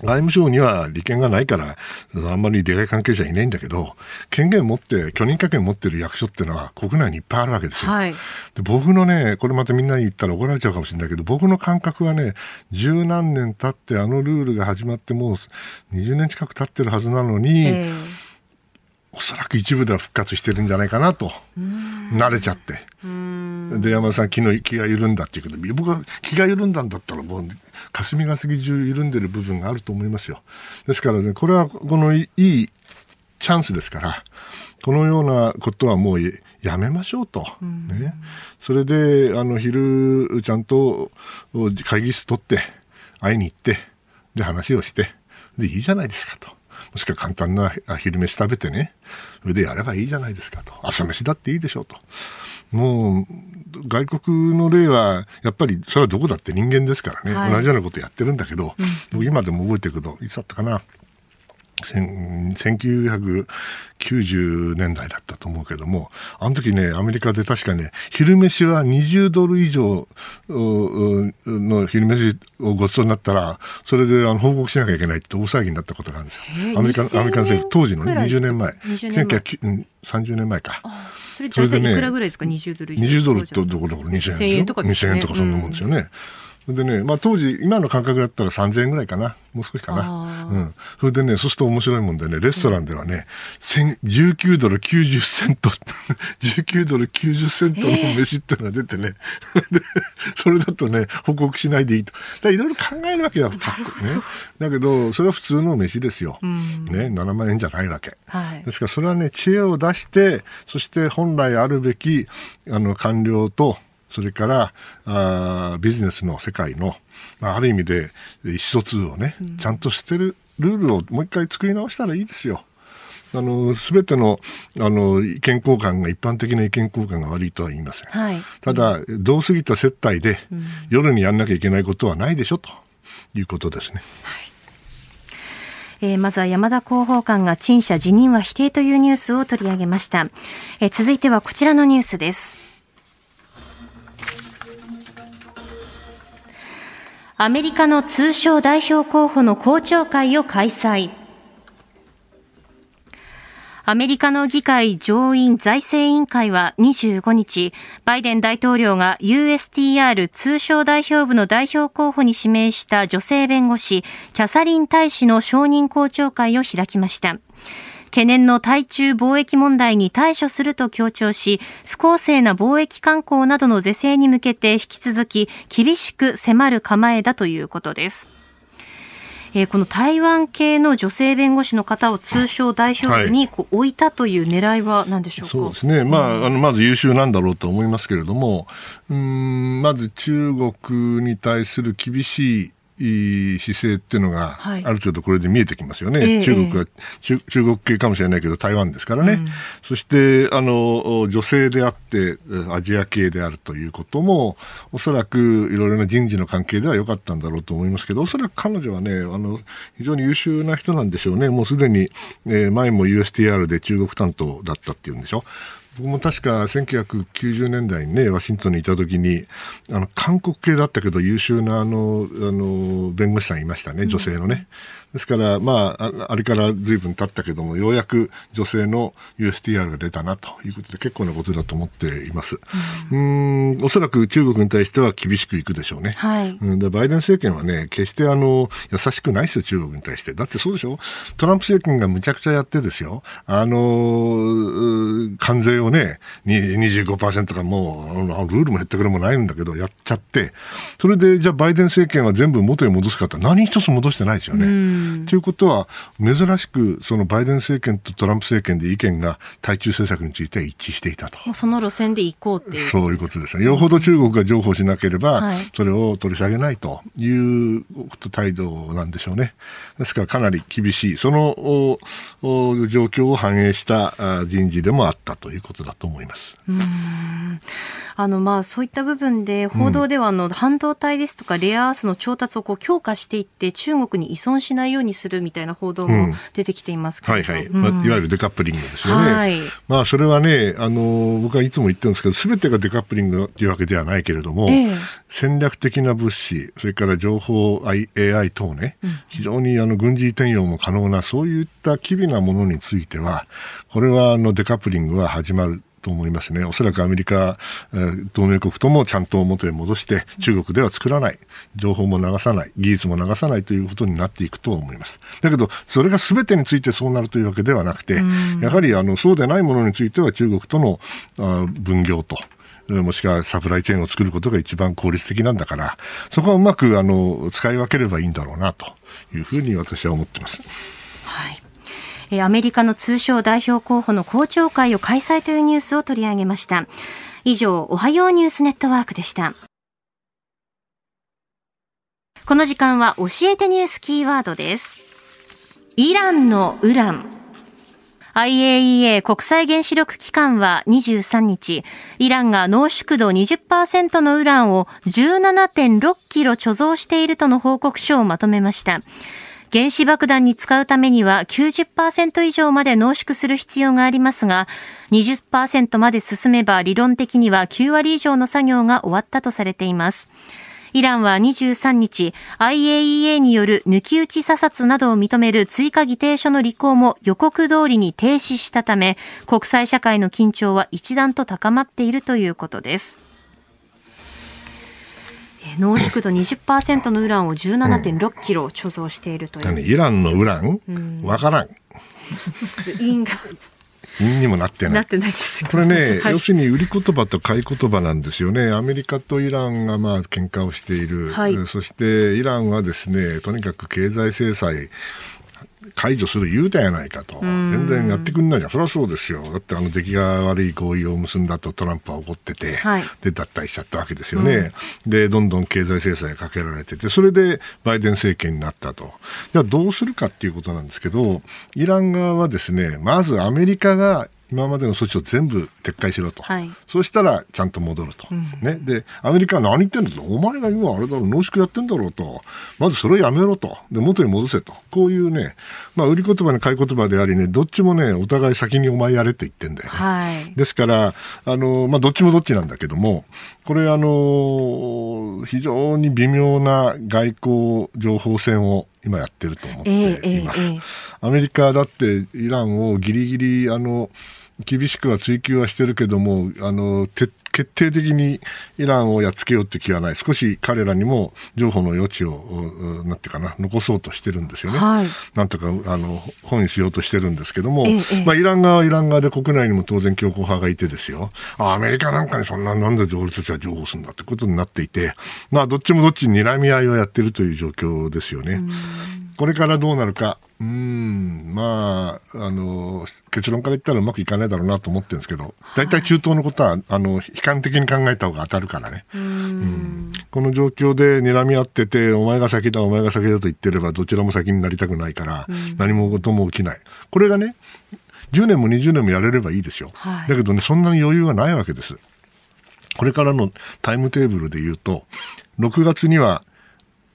外務省には利権がないから、あんまり利害関係者いないんだけど、権限を持って、許認可権を持ってる役所っていうのは国内にいっぱいあるわけですよ。はい、で僕のね、これまたみんなに言ったら怒られちゃうかもしれないけど、僕の感覚はね、十何年経ってあのルールが始まってもう20年近く経ってるはずなのに、えーおそらく一部では復活してるんじゃないかなと、慣れちゃって。で、山田さん、昨日気が緩んだっていうけど、僕は気が緩んだんだったら、もう、霞が関中緩んでる部分があると思いますよ。ですからね、これはこのいいチャンスですから、このようなことはもうやめましょうと。ね。それで、あの、昼、ちゃんと会議室取って、会いに行って、で、話をして、で、いいじゃないですかと。もしくは簡単な昼飯食べてね、それでやればいいじゃないですかと。朝飯だっていいでしょうと。もう、外国の例は、やっぱり、それはどこだって人間ですからね、はい、同じようなことやってるんだけど、うん、今でも覚えてるけど、いつだったかな。1990年代だったと思うけども、あの時ね、アメリカで確かね、昼飯は20ドル以上の昼飯をごちそうになったら、それであの報告しなきゃいけないって大騒ぎになったことがあるんですよ。アメリカアメリカの政府、当時のね、20年前。1930年前か。それ大体いくらぐらいですか、20ドル以上。20ドルってどこどこ2000円とか、2000円とかそんなもんですよね。でね、まあ当時、今の感覚だったら3000円ぐらいかな。もう少しかな。うん。それでね、そうすると面白いもんでね、レストランではね、19ドル90セント、19ドル90セントの飯ってのが出てね、で、それだとね、報告しないでいいと。いろいろ考えるわけだ、かっこね。だけど、それは普通の飯ですよ。うん、ね、7万円じゃないわけ。はい、ですから、それはね、知恵を出して、そして本来あるべき、あの、官僚と、それからあビジネスの世界の、まあ、ある意味で意思疎通をね、ちゃんとしてるルールをもう一回作り直したらいいですよ。あの、すべての、あの、意見交換が、一般的な意見交換が悪いとは言いません。はい、ただ、どう過ぎた接待で、夜にやんなきゃいけないことはないでしょ、ということですね。はいえー、まずは山田広報官が陳謝辞任は否定というニュースを取り上げました。えー、続いてはこちらのニュースです。アメリカの通商代表候補の公聴会を開催。アメリカの議会上院財政委員会は25日、バイデン大統領が USTR 通商代表部の代表候補に指名した女性弁護士、キャサリン大使の承認公聴会を開きました。懸念の対中貿易問題に対処すると強調し、不公正な貿易慣行などの是正に向けて引き続き厳しく迫る構えだということです。えー、この台湾系の女性弁護士の方を通称代表部にこう置いたという狙いは何でしょうか、そうですね、まあ、あのまず優秀なんだろうと思いますけれども、うんまず中国に対する厳しいいい姿勢っていうのが、ある程度これで見えてきますよね、はい、中国は、中国系かもしれないけど、台湾ですからね、うん、そしてあの女性であって、アジア系であるということも、おそらくいろいろな人事の関係では良かったんだろうと思いますけど、おそらく彼女はね、あの非常に優秀な人なんでしょうね、もうすでに、えー、前も USTR で中国担当だったっていうんでしょ。僕も確か1990年代にね、ワシントンにいた時に、あの、韓国系だったけど優秀なあの、あの、弁護士さんいましたね、女性のね。うんですから、まあ、あれから随分経ったけども、ようやく女性の USTR が出たなということで、結構なことだと思っています。うん、ん、おそらく中国に対しては厳しくいくでしょうね。はい。うん、でバイデン政権はね、決してあの、優しくないですよ、中国に対して。だってそうでしょ？トランプ政権がむちゃくちゃやってですよ。あの、関税をね、25%かもう、ルールも減ってくれもないんだけど、やっちゃって、それで、じゃあバイデン政権は全部元に戻すかって何一つ戻してないですよね。ということは、珍しくそのバイデン政権とトランプ政権で意見が対中政策については一致していたと。その路線で行こうっていう。そういうことですね。よほど中国が譲歩しなければ、それを取り下げないという態度なんでしょうね。ですからかなり厳しい、その状況を反映した人事でもあったということだと思います。あのまあそういった部分で報道ではあの半導体ですとかレアアースの調達をこう強化していって中国に依存しないようにするみたいな報道も出てきていますけど、うん、はいはい、まあ、いわゆるデカップリングですよね。はい、まあそれはねあの僕はいつも言ってるんですけどすべてがデカップリングというわけではないけれども、えー、戦略的な物資それから情報 AI 等ね、うん、非常にあの軍事転用も可能なそういった機微なものについてはこれはあのデカップリングは始まると思いますね。おそらくアメリカ、えー、同盟国ともちゃんと元へ戻して、中国では作らない、情報も流さない、技術も流さないということになっていくと思います。だけど、それが全てについてそうなるというわけではなくて、やはりあのそうでないものについては中国とのあ分業と。もしくはサプライチェーンを作ることが一番効率的なんだから、そこはうまくあの使い分ければいいんだろうなというふうに私は思ってます。はいアメリカの通商代表候補の公聴会を開催というニュースを取り上げました。以上、おはようニュースネットワークでした。この時間は教えてニュースキーワードです。イランのウラン。IAEA 国際原子力機関は23日、イランが濃縮度20%のウランを17.6キロ貯蔵しているとの報告書をまとめました。原子爆弾に使うためには90%以上まで濃縮する必要がありますが、20%まで進めば理論的には9割以上の作業が終わったとされています。イランは23日、IAEA による抜き打ち査察などを認める追加議定書の履行も予告通りに停止したため、国際社会の緊張は一段と高まっているということです。濃縮度20%のウランを17.6キロ貯蔵しているという、うん、イランのウラン？わ、からん因が因にもなってない。なってないです。これね、はい、要するに売り言葉と買い言葉なんですよね。アメリカとイランがまあ喧嘩をしている。はい、そしてイランはですね、とにかく経済制裁解除する言うたやないかと、全然やってくんないじゃん、そりゃそうですよ、だってあの出来が悪い合意を結んだとトランプは怒ってて、はい、で脱退しちゃったわけですよね、うん、でどんどん経済制裁かけられてて、それでバイデン政権になったと、じゃあどうするかっていうことなんですけど、イラン側はですねまずアメリカが今までの措置を全部撤回しろと、はい、そうしたらちゃんと戻ると、うん、ね、でアメリカは何言ってんだと、お前が今あれだろう、濃縮やってんだろうと、まずそれをやめろと、で元に戻せと、こういうね、まあ、売り言葉に買い言葉でありね、どっちもね、お互い先にお前やれって言ってんだよね。はい、ですから、あのまあ、どっちもどっちなんだけども、これ、あの非常に微妙な外交情報戦を今やってると思っています。アメリカだってイランをギリギリあの厳しくは追及はしてるけども、あの、決定的にイランをやっつけようって気はない。少し彼らにも情報の余地を、なんていうかな、残そうとしてるんですよね。はい、なんとか、あの、本にしようとしてるんですけども、ええ、まあ、イラン側はイラン側で国内にも当然強硬派がいてですよ。アメリカなんかにそんな、なんで俺たちは情報するんだってことになっていて、まあ、どっちもどっちに睨み合いをやってるという状況ですよね。これからどうなるか。うん、まあ、あの、結論から言ったらうまくいかないだろうなと思ってるんですけど、大体中東のことは、あの、悲観的に考えた方が当たるからね。うん、この状況で睨み合ってて、お前が先だ、お前が先だと言ってれば、どちらも先になりたくないから、何もことも起きない。これがね、10年も20年もやれればいいですよ。はい、だけどね、そんなに余裕はないわけです。これからのタイムテーブルで言うと、6月には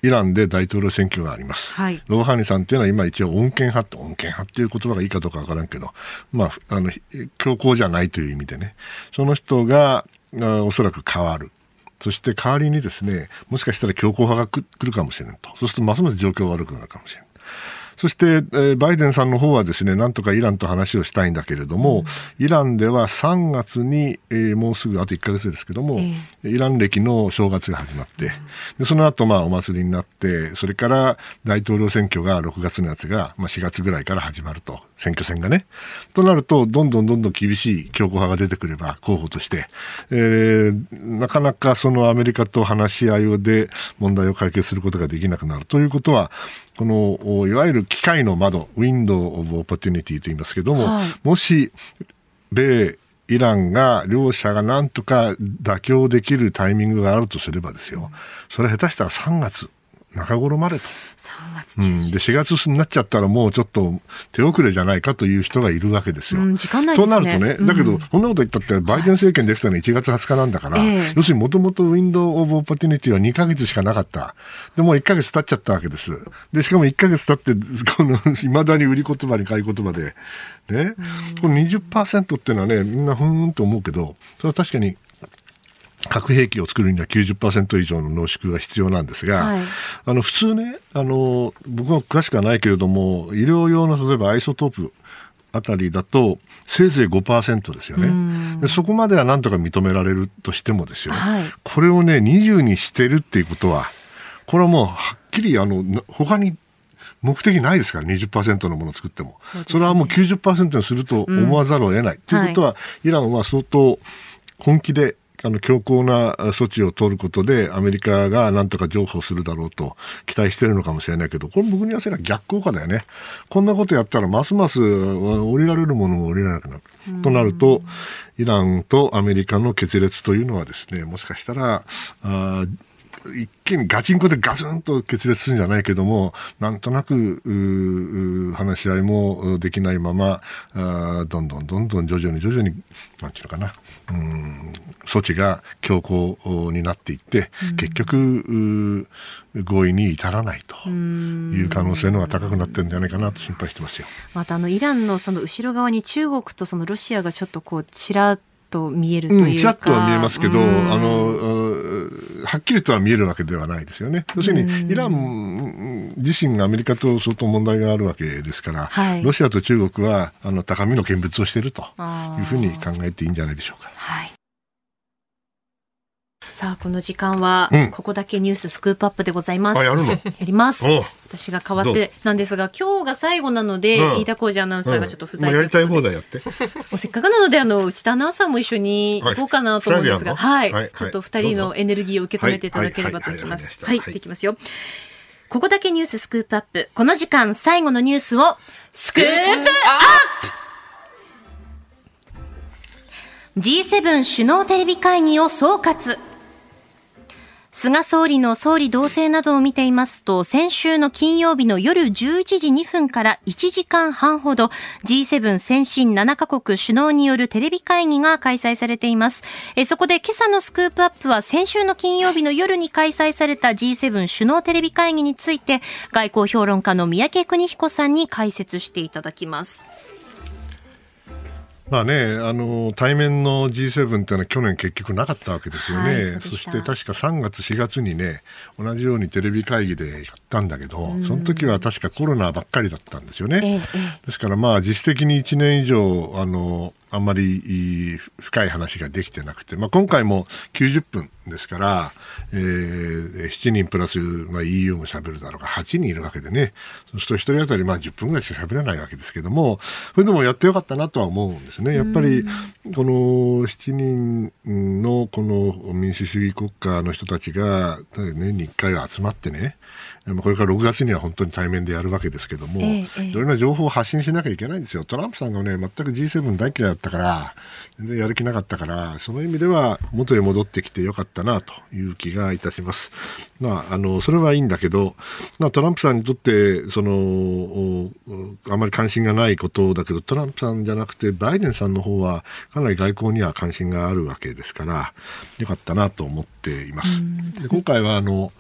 イランで大統領選挙があります。はい、ローハニさんっていうのは今一応穏健派って穏健派っていう言葉がいいかどうかわからんけど、まあ、あの、強硬じゃないという意味でね、その人がおそらく変わる。そして代わりにですね、もしかしたら強硬派が来るかもしれないと。そうするとますます状況が悪くなるかもしれない。そして、えー、バイデンさんの方はですね、なんとかイランと話をしたいんだけれども、うん、イランでは3月に、えー、もうすぐあと1ヶ月ですけども、えー、イラン歴の正月が始まって、でその後まあお祭りになって、それから大統領選挙が6月のやつが、まあ、4月ぐらいから始まると、選挙戦がね。となると、どんどんどんどん厳しい強硬派が出てくれば、候補として、えー、なかなかそのアメリカと話し合いで問題を解決することができなくなるということは、このいわゆる機会の窓、 window of opportunity と言いますけども、はい、もし、米、イランが、両者がなんとか妥協できるタイミングがあるとすればですよ、それ下手したら3月、中頃までと。うん、で4月になっちゃったらもうちょっと手遅れじゃないかという人がいるわけですよ。うん、時間ない、ね、となるとね、だけど、そんなこと言ったってバイデン政権できたのは1月20日なんだから、要するにもともと window of opportunity は2ヶ月しかなかった。でもう1ヶ月経っちゃったわけです。で、しかも1ヶ月経って、この、未だに売り言葉に買い言葉で、ね、この20%っていうのはね、みんなふーんと思うけど、それは確かに核兵器を作るには90%以上の濃縮が必要なんですが、はい、あの普通ねあの、僕は詳しくはないけれども、医療用の例えばアイソトープあたりだと、せいぜい5%ですよね。で。そこまではなんとか認められるとしてもですよ、はい、これをね、20にしてるっていうことは、これはもうはっきりあの他に目的ないですから、20%のものを作っても。そ、ね,、れはもう90%にすると思わざるを得ない。と、うん、いうことは、はい、イランは相当本気であの強硬な措置を取ることで、アメリカがなんとか譲歩するだろうと期待しているのかもしれないけど、これ僕に言わせれば逆効果だよね。こんなことやったら、ますます降りられるものも降りられなくなる。となると、イランとアメリカの決裂というのはですね、もしかしたら、あ一気にガチンコでガツンと決裂するんじゃないけども、なんとなく話し合いもできないまま、あどんどんどんどん徐々に徐々に、なんていうのかな、うん措置が強硬になっていって、結局、合意に至らないという可能性のが高くなってるんじゃないかなと心配してますよ。またあのイランのその後ろ側に中国とそのロシアがちょっとこうちらと見えるというか、うん、ちらっとは見えますけど、あのはっきりとは見えるわけではないですよね。要するに、イラン自身がアメリカと相当問題があるわけですから、はい、ロシアと中国はあの高みの見物をしているというふうに考えていいんじゃないでしょうか。はいさあ、この時間は、ここだけニューススクープアップでございます。うん、やるの？やります。私が代わってなんですが、今日が最後なので、飯田浩二アナウンサーがちょっと不在、うん、やりたい放題やって。せっかくなので、あの、内田アナウンサーも一緒に行こうかなと思うんですが、はい。はい、ちょっと二人のエネルギーを受け止めていただければと思います。はい、できますよ。ここだけニューススクープアップ。この時間最後のニュースを、スクープアップ !G7 首脳テレビ会議を総括。菅総理の総理同棲などを見ていますと、先週の金曜日の夜11時2分から1時間半ほど、G7 先進7カ国首脳によるテレビ会議が開催されています。えそこで今朝のスクープアップは先週の金曜日の夜に開催された G7 首脳テレビ会議について、外交評論家の三宅邦彦さんに解説していただきます。まあね、あの対面の G7 っていうのは去年結局なかったわけですよね、はい、そそして確か3月、4月にね同じようにテレビ会議でやったんだけど、その時は確かコロナばっかりだったんですよね。ええ、ですからまあ実質的に1年以上あのあんまり深い話ができてなくて、まあ、今回も90分ですから、えー、7人プラス、まあ、EU も喋るだろうが8人いるわけでねそうすると1人当たりまあ10分ぐらいしか喋らないわけですけどもそれでもやってよかったなとは思うんですね。やっぱりこの7人のこの民主主義国家の人たちが年に1回は集まってねこれから6月には本当に対面でやるわけですけども、ええ、いろいろな情報を発信しなきゃいけないんですよ。トランプさんがね、全く G7 大嫌いだったから、全然やる気なかったから、その意味では元へ戻ってきてよかったなという気がいたします。まあ、あの、それはいいんだけど、まあ、トランプさんにとって、その、あまり関心がないことだけど、トランプさんじゃなくて、バイデンさんの方は、かなり外交には関心があるわけですから、よかったなと思っています。で今回は、あの、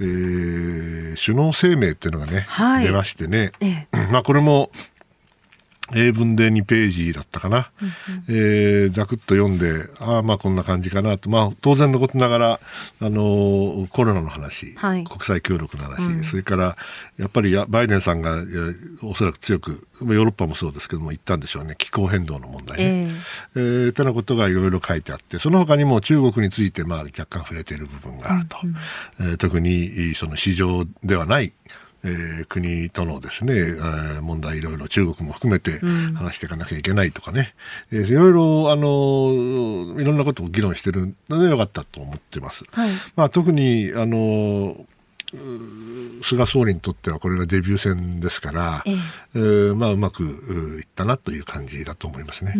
えー、首脳声明っていうのがね、はい、出ましてね、ええ、まあ、これも、英文で2ページだったかな、うんうん、えー、ざくっと読んで、ああ、まあこんな感じかな。と、まあ当然のことながら、あのコロナの話、はい、国際協力の話、うん、それからやっぱりやバイデンさんがおそらく強く、ヨーロッパもそうですけども、言ったんでしょうね、気候変動の問題ね。えー、えー、てなことがいろいろ書いてあって、その他にも中国について、まあ若干触れている部分があると、うんうん、えー、特にその市場ではない、えー、国とのですね、えー、問題いろいろ中国も含めて話していかなきゃいけないとかね、うん、えー、いろいろあのいろんなことを議論してるのでよかったと思ってます。はい、まあ、特にあの菅総理にとってはこれがデビュー戦ですから、ええ。ー、まあ、うまくいったなという感じだと思いますね。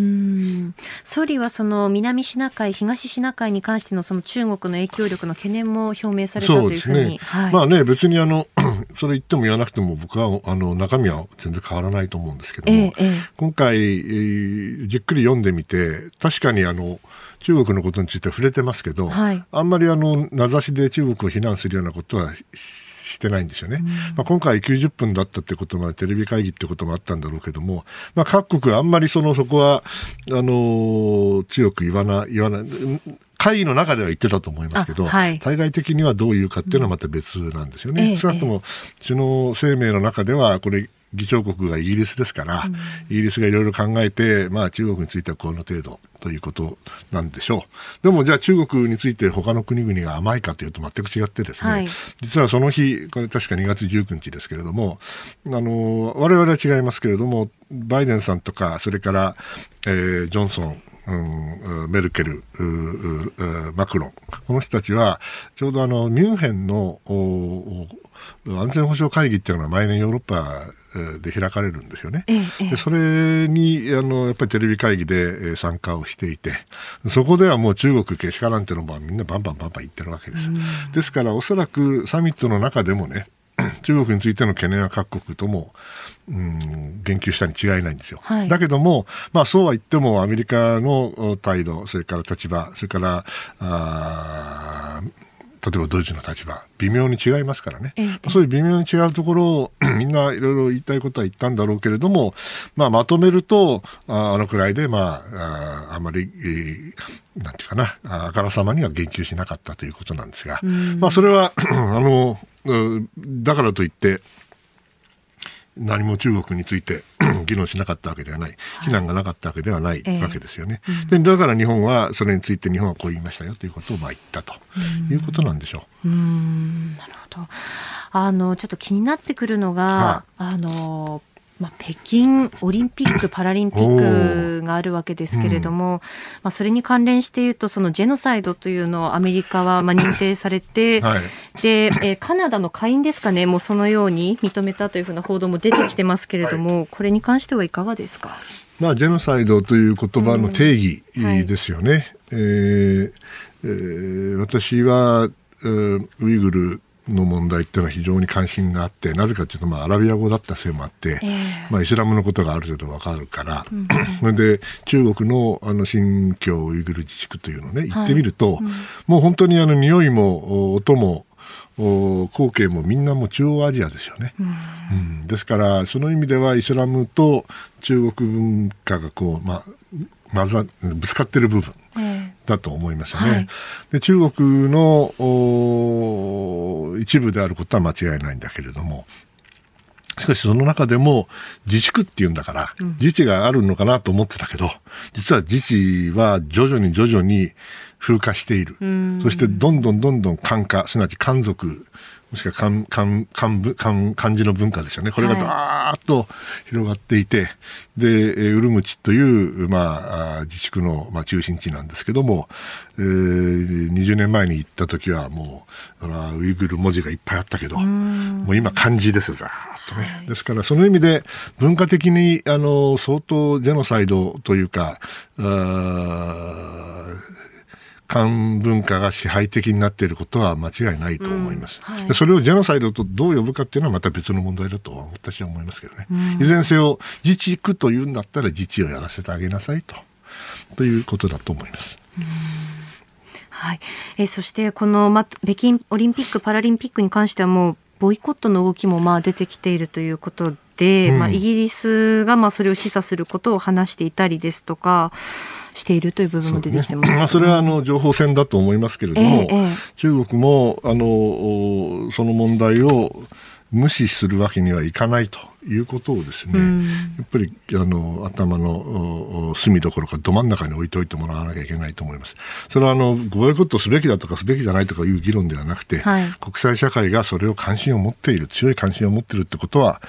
総理はその南シナ海、東シナ海に関してのその中国の影響力の懸念も表明されたというふうに、ね。はい、まあね、別にあの それ言っても言わなくても僕はあの中身は全然変わらないと思うんですけども、ええ、今回、えー、じっくり読んでみて確かにあの中国のことについて触れてますけど、はい、あんまりあの名指しで中国を非難するようなことはしてないんですよね、うん、まあ、今回90分だったってこともテレビ会議ってこともあったんだろうけども、まあ、各国あんまりそのそこはあの強く言わな言わない会議の中では言ってたと思いますけど、はい、対外的にはどういうかっていうのはまた別なんですよね。少なくとも首脳声明の中ではこれ議長国がイギリスですから、うん、イギリスがいろいろ考えて、まあ、中国についてはこの程度ということなんでしょう。でもじゃあ中国について他の国々が甘いかというと全く違ってですね、はい、実はその日、これ確か2月19日ですけれども、あの、我々は違いますけれども、バイデンさんとか、それから、えー、ジョンソン、うん、メルケル、マクロン、この人たちは、ちょうどあのミュンヘンの安全保障会議っていうのは毎年ヨーロッパで開かれるんですよね。ええ、でそれにあのやっぱりテレビ会議で参加をしていてそこではもう中国けしからんっていうのもみんなバンバンバンバン言ってるわけです。ですからおそらくサミットの中でもね中国についての懸念は各国とも、うん、言及したに違いないんですよ。はい、だけども、まあ、そうは言ってもアメリカの態度、それから立場、それからあ例えばドイツの立場、微妙に違いますからね、ええ、そういう微妙に違うところを みんないろいろ言いたいことは言ったんだろうけれども、まあ、まとめると、ああのくらいで、まあ、ああまり、えー、なんていうかな、あからさまには言及しなかったということなんですが、まあ、それは あのだからといって、何も中国について 議論しなかったわけではない、非難がなかったわけではないわけですよね。えーでだから日本はそれについて日本はこう言いましたよということをまあ言ったということなんでしょう。うん。なるほど。あのちょっと気になってくるのが、はあ、あのまあ、北京オリンピック・ パラリンピックがあるわけですけれども、うん、まあ、それに関連して言うとそのジェノサイドというのをアメリカはまあ認定されて、はい、でえー、カナダの下院ですかねもうそのように認めたというふうな報道も出てきてますけれども、はい、これに関してはいかがですか、まあ、ジェノサイドという言葉の定義ですよね。うんはい、えー、えー、私はウイグルの問題っていうのは非常に関心があってなぜかというと、まあ、アラビア語だったせいもあって、えー、まあ、イスラムのことがある程度わかるから、うん、それで中国のあの新疆ウイグル自治区というのをね行ってみると、はいうん、もう本当にあの匂いも音も光景もみんなも中央アジアですよね、うん、うん、ですからその意味ではイスラムと中国文化がこう、まあ、まずぶつかってる部分だと思いますよね。はい、で中国の一部であることは間違いないんだけれどもしかしその中でも自粛っていうんだから、自治があるのかなと思ってたけど、実は自治は徐々に徐々に風化している。そしてどんどんどんどん漢化、すなわち漢族もしくは漢漢漢漢漢字の文化ですよね。これがだーっと広がっていて、はい、で、ウルムチという、まあ、自粛の、まあ、中心地なんですけども、えー、20年前に行った時はもう、ウイグル文字がいっぱいあったけど、もう今漢字ですよ、ざーっとね。はい、ですから、その意味で文化的に、あの、相当ジェノサイドというか、あ漢文化が支配的になっていることは間違いないと思います、うん。はい、でそれをジェノサイドとどう呼ぶかっていうのはまた別の問題だと私は思いますけどね、うん、いずれにせよ自治区というんだったら自治をやらせてあげなさいと。ということだと思います。うん。はい、えー、そしてこの、ま、北京オリンピック・パラリンピックに関してはもうボイコットの動きもまあ出てきているということで、うん、まあ、イギリスがまあそれを示唆することを話していたりですとか、しているという部分も出てきてます、ね、まあ、それはあの情報戦だと思いますけれども、えー、中国もあのその問題を無視するわけにはいかないということをですね、うん、やっぱりあの頭の隅どころかど真ん中に置いておいてもらわなきゃいけないと思います。それはあのボイコットすべきだとかすべきじゃないとかいう議論ではなくて、はい、国際社会がそれを関心を持っている強い関心を持っているってことは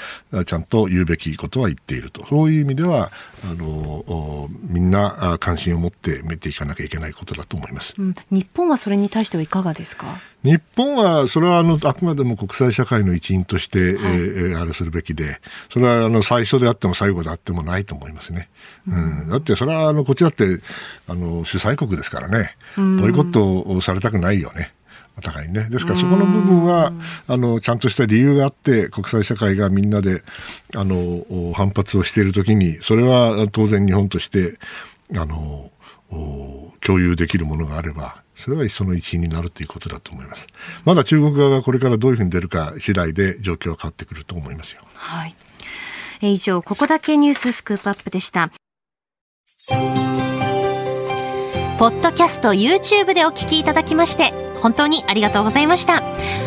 ちゃんと言うべきことは言っていると。そういう意味ではあのみんな関心を持って見ていかなきゃいけないことだと思います、うん、日本はそれに対してはいかがですか？日本はそれはあのあくまでも国際社会の一員として、はい、えー、あれするべきでそれはあの最初であっても最後であってもないと思いますね。うん、だってそれはあのこっちだってあの主催国ですからね、ボイコットをされたくないよね。お互いにね。ですからそこの部分は、あの、ちゃんとした理由があって、国際社会がみんなで、あの、反発をしているときに、それは当然日本として、あの、共有できるものがあれば、それはその一員になるということだと思います。まだ中国側がこれからどういうふうに出るか次第で状況は変わってくると思いますよ。はい。以上、ここだけニューススクープアップでした。ポッドキャスト YouTube でお聞きいただきまして本当にありがとうございました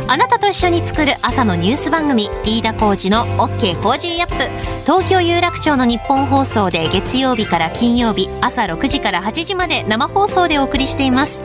あなたと一緒に作る朝のニュース番組飯田浩二の OK コージーアップ東京有楽町の日本放送で月曜日から金曜日朝6時から8時まで生放送でお送りしています